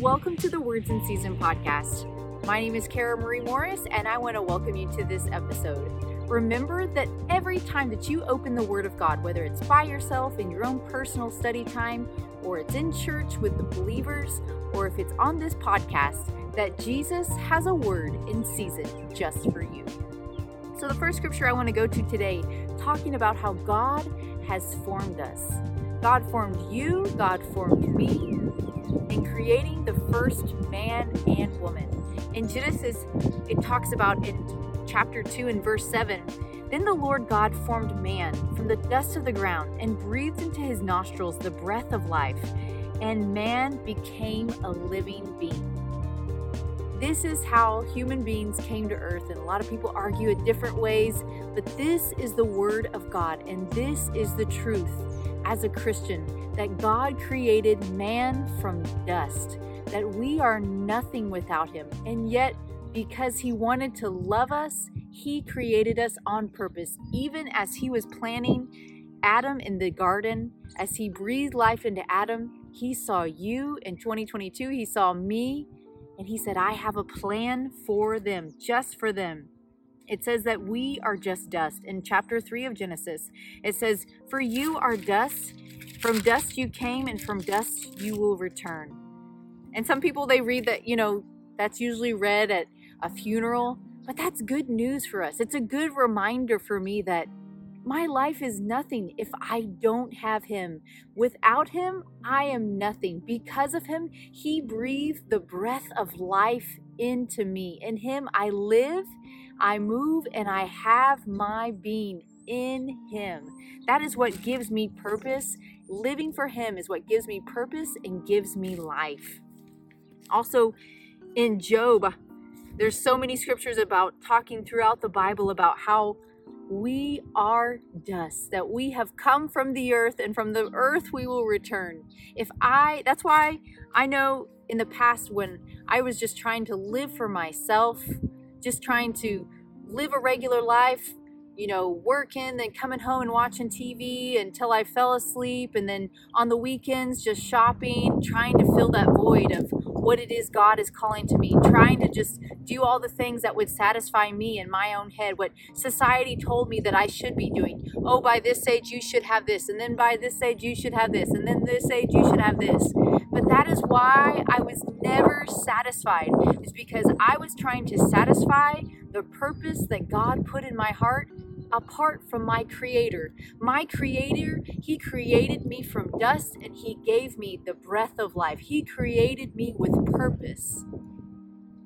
Welcome to the Words in Season podcast. My name is Kara Marie Morris, and I want to welcome you to this episode. Remember that every time that you open the Word of God, whether it's by yourself in your own personal study time, or it's in church with the believers, or if it's on this podcast, that Jesus has a word in season just for you. So, the first scripture I want to go to today, talking about how God has formed us. God formed you, God formed me, in creating the first man and woman. In Genesis, it talks about in chapter 2 and verse 7 Then the Lord God formed man from the dust of the ground and breathed into his nostrils the breath of life, and man became a living being. This is how human beings came to earth, and a lot of people argue it different ways, but this is the word of God, and this is the truth as a Christian that God created man from dust, that we are nothing without him, and yet because he wanted to love us, he created us on purpose, even as he was planning Adam in the garden, as he breathed life into Adam, he saw you in 2022, he saw me, and he said, I have a plan for them, just for them. It says that we are just dust. In chapter 3 of Genesis, it says, For you are dust, from dust you came, and from dust you will return. And some people, they read that, you know, that's usually read at a funeral, but that's good news for us. It's a good reminder for me that my life is nothing if I don't have Him. Without Him, I am nothing. Because of Him, He breathed the breath of life into me. In Him, I live, I move, and I have my being in Him. That is what gives me purpose. Living for Him is what gives me purpose and gives me life. Also, in Job, there's so many scriptures about talking throughout the Bible about how we are dust, that we have come from the earth, and from the earth we will return. If I, that's why I know in the past when I was just trying to live for myself, just trying to live a regular life, you know, working, then coming home and watching TV until I fell asleep, and then on the weekends just shopping, trying to fill that void of what it is God is calling to me, trying to just do all the things that would satisfy me in my own head, what society told me that I should be doing. Oh, by this age you should have this, and then by this age you should have this, and then this age you should have this. But that is why I was never satisfied, is because I was trying to satisfy the purpose that God put in my heart apart from my creator. My creator, he created me from dust and he gave me the breath of life. He created me with purpose.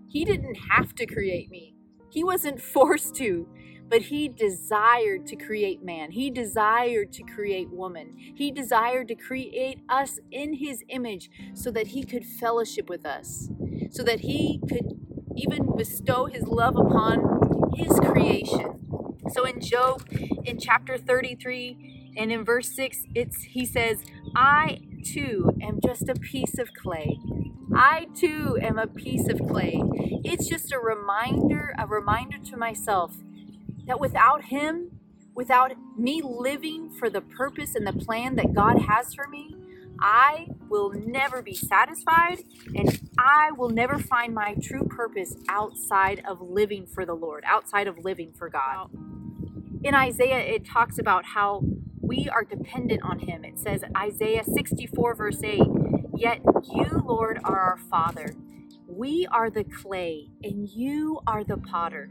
He didn't have to create me. He wasn't forced to, but he desired to create man. He desired to create woman. He desired to create us in his image so that he could fellowship with us, so that he could even bestow his love upon his creation. So in Job, in chapter 33 and in verse 6, it's he says, I too am just a piece of clay. I too am a piece of clay. It's just a reminder, a reminder to myself that without him, without me living for the purpose and the plan that God has for me, I will never be satisfied and I will never find my true purpose outside of living for the Lord, outside of living for God in Isaiah, it talks about how we are dependent on Him. It says, Isaiah 64, verse 8, Yet you, Lord, are our Father. We are the clay, and you are the potter.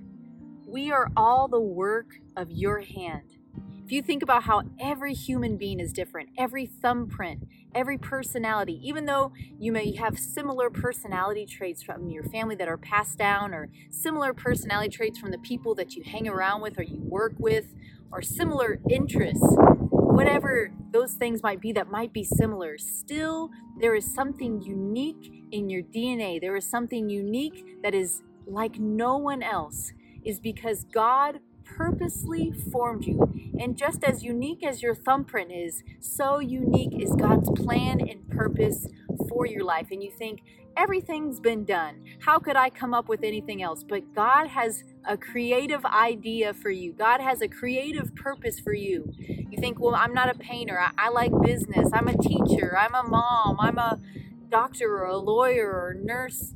We are all the work of your hand. If you think about how every human being is different, every thumbprint, every personality, even though you may have similar personality traits from your family that are passed down, or similar personality traits from the people that you hang around with or you work with, or similar interests, whatever those things might be that might be similar, still there is something unique in your DNA. There is something unique that is like no one else, is because God purposely formed you. And just as unique as your thumbprint is, so unique is God's plan and purpose for your life. And you think, everything's been done. How could I come up with anything else? But God has a creative idea for you. God has a creative purpose for you. You think, well, I'm not a painter. I, I like business. I'm a teacher. I'm a mom. I'm a doctor or a lawyer or nurse,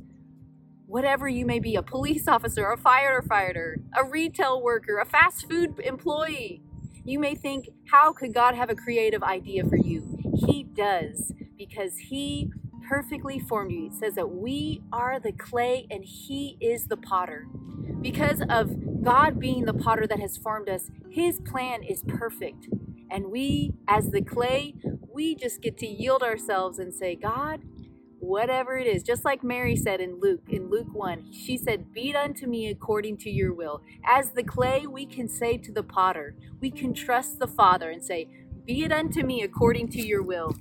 whatever you may be a police officer, a firefighter, a retail worker, a fast food employee. You may think, how could God have a creative idea for you? He does because He perfectly formed you. It says that we are the clay and He is the potter. Because of God being the potter that has formed us, His plan is perfect. And we, as the clay, we just get to yield ourselves and say, God, whatever it is, just like Mary said in Luke, in Luke 1, she said, Be it unto me according to your will. As the clay, we can say to the potter, we can trust the Father and say, Be it unto me according to your will.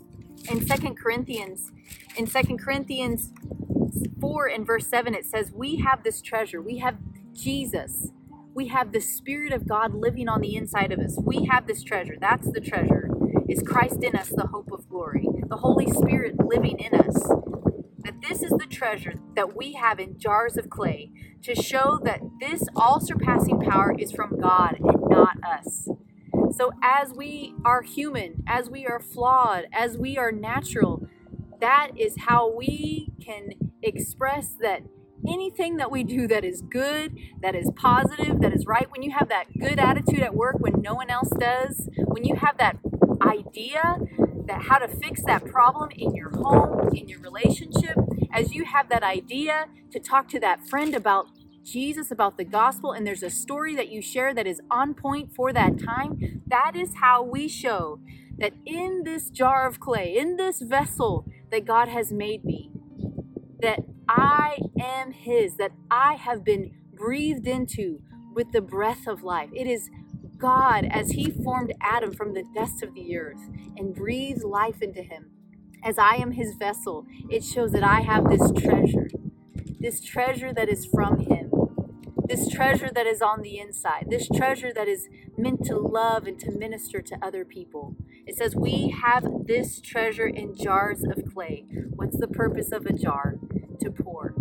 In Second Corinthians, in Second Corinthians 4 and verse 7, it says, We have this treasure. We have Jesus. We have the Spirit of God living on the inside of us. We have this treasure. That's the treasure. Is Christ in us, the hope of glory? The Holy Spirit living in us. That this is the treasure that we have in jars of clay to show that this all surpassing power is from God and not us. So, as we are human, as we are flawed, as we are natural, that is how we can express that anything that we do that is good, that is positive, that is right, when you have that good attitude at work when no one else does, when you have that idea that how to fix that problem in your home, in your relationship, as you have that idea to talk to that friend about Jesus, about the gospel, and there's a story that you share that is on point for that time, that is how we show that in this jar of clay, in this vessel that God has made me, that I am His, that I have been breathed into with the breath of life. It is God as He formed Adam from the dust of the earth and breathed life into him. As I am His vessel, it shows that I have this treasure, this treasure that is from Him this treasure that is on the inside, this treasure that is meant to love and to minister to other people. It says, We have this treasure in jars of clay. What's the purpose of a jar? To pour.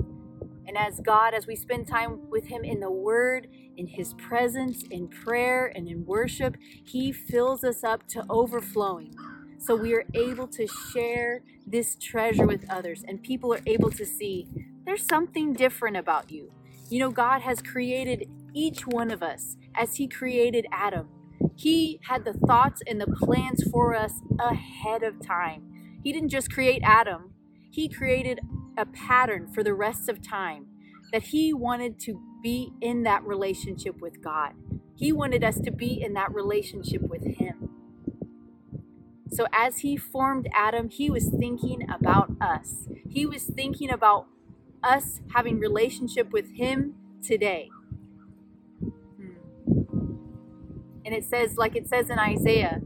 And as God, as we spend time with Him in the Word, in His presence, in prayer, and in worship, He fills us up to overflowing. So we are able to share this treasure with others, and people are able to see there's something different about you. You know, God has created each one of us as He created Adam. He had the thoughts and the plans for us ahead of time. He didn't just create Adam, He created a pattern for the rest of time that He wanted to be in that relationship with God. He wanted us to be in that relationship with Him. So, as He formed Adam, He was thinking about us. He was thinking about us having relationship with him today. Hmm. And it says, like it says in Isaiah,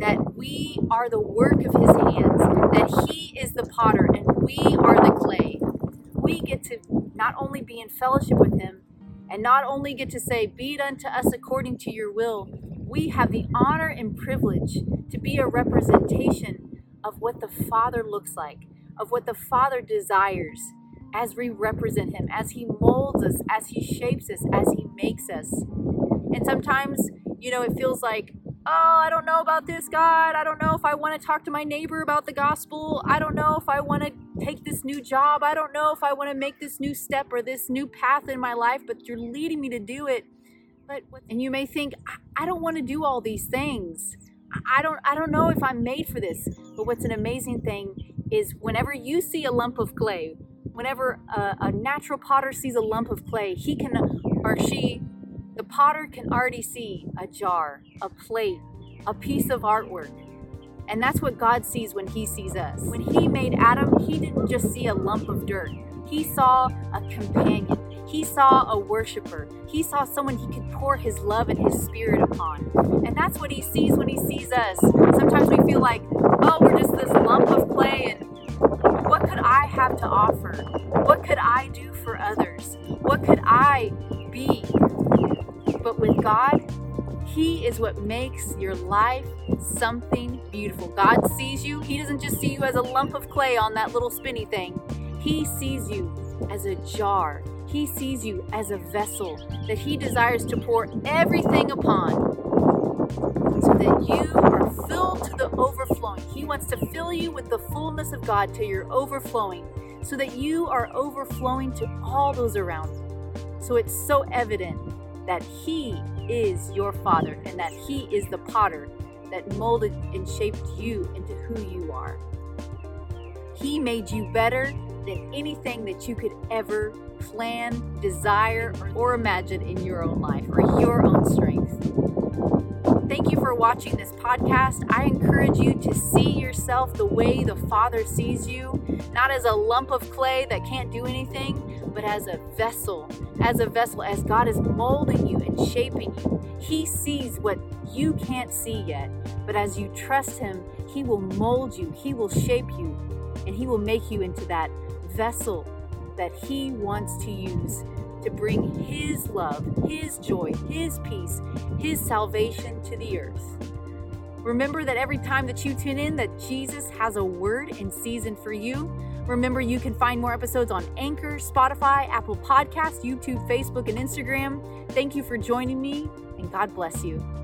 that we are the work of his hands, that he is the potter and we are the clay. We get to not only be in fellowship with him and not only get to say, Be it unto us according to your will, we have the honor and privilege to be a representation of what the Father looks like, of what the Father desires as we represent Him, as He molds us, as He shapes us, as He makes us. And sometimes, you know, it feels like, oh, I don't know about this, God. I don't know if I want to talk to my neighbor about the gospel. I don't know if I want to take this new job. I don't know if I want to make this new step or this new path in my life, but you're leading me to do it. But and you may think, I don't want to do all these things. I don't I don't know if I'm made for this. But what's an amazing thing is whenever you see a lump of clay, whenever a, a natural potter sees a lump of clay, he can, or she, potter can already see a jar, a plate, a piece of artwork. And that's what God sees when He sees us. When He made Adam, He didn't just see a lump of dirt, He saw a companion. He saw a worshiper. He saw someone he could pour his love and his spirit upon. And that's what he sees when he sees us. Sometimes we feel like, oh, we're just this lump of clay and what could I have to offer? What could I do for others? What could I be? But with God, He is what makes your life something beautiful. God sees you, He doesn't just see you as a lump of clay on that little spinny thing, He sees you as a jar. He sees you as a vessel that He desires to pour everything upon. so that you are filled to the overflowing. He wants to fill you with the fullness of God till you're overflowing, so that you are overflowing to all those around. you. So it's so evident that He is your Father and that He is the potter that molded and shaped you into who you are. He made you better than anything that you could ever plan, desire, or imagine in your own life or your own strength. Thank you for watching this podcast. I encourage you to see yourself the way the Father sees you, not as a lump of clay that can't do anything, but as a vessel. As a vessel, as God is molding you and shaping you. He sees what you can't see yet, but as you trust Him, He will mold you, He will shape you, and He will make you into that vessel that He wants to use to bring His love, His joy, His peace, His salvation to the earth. Remember that every time that you tune in that Jesus has a word in season for you. Remember you can find more episodes on Anchor, Spotify, Apple Podcasts, YouTube, Facebook, and Instagram. Thank you for joining me and God bless you.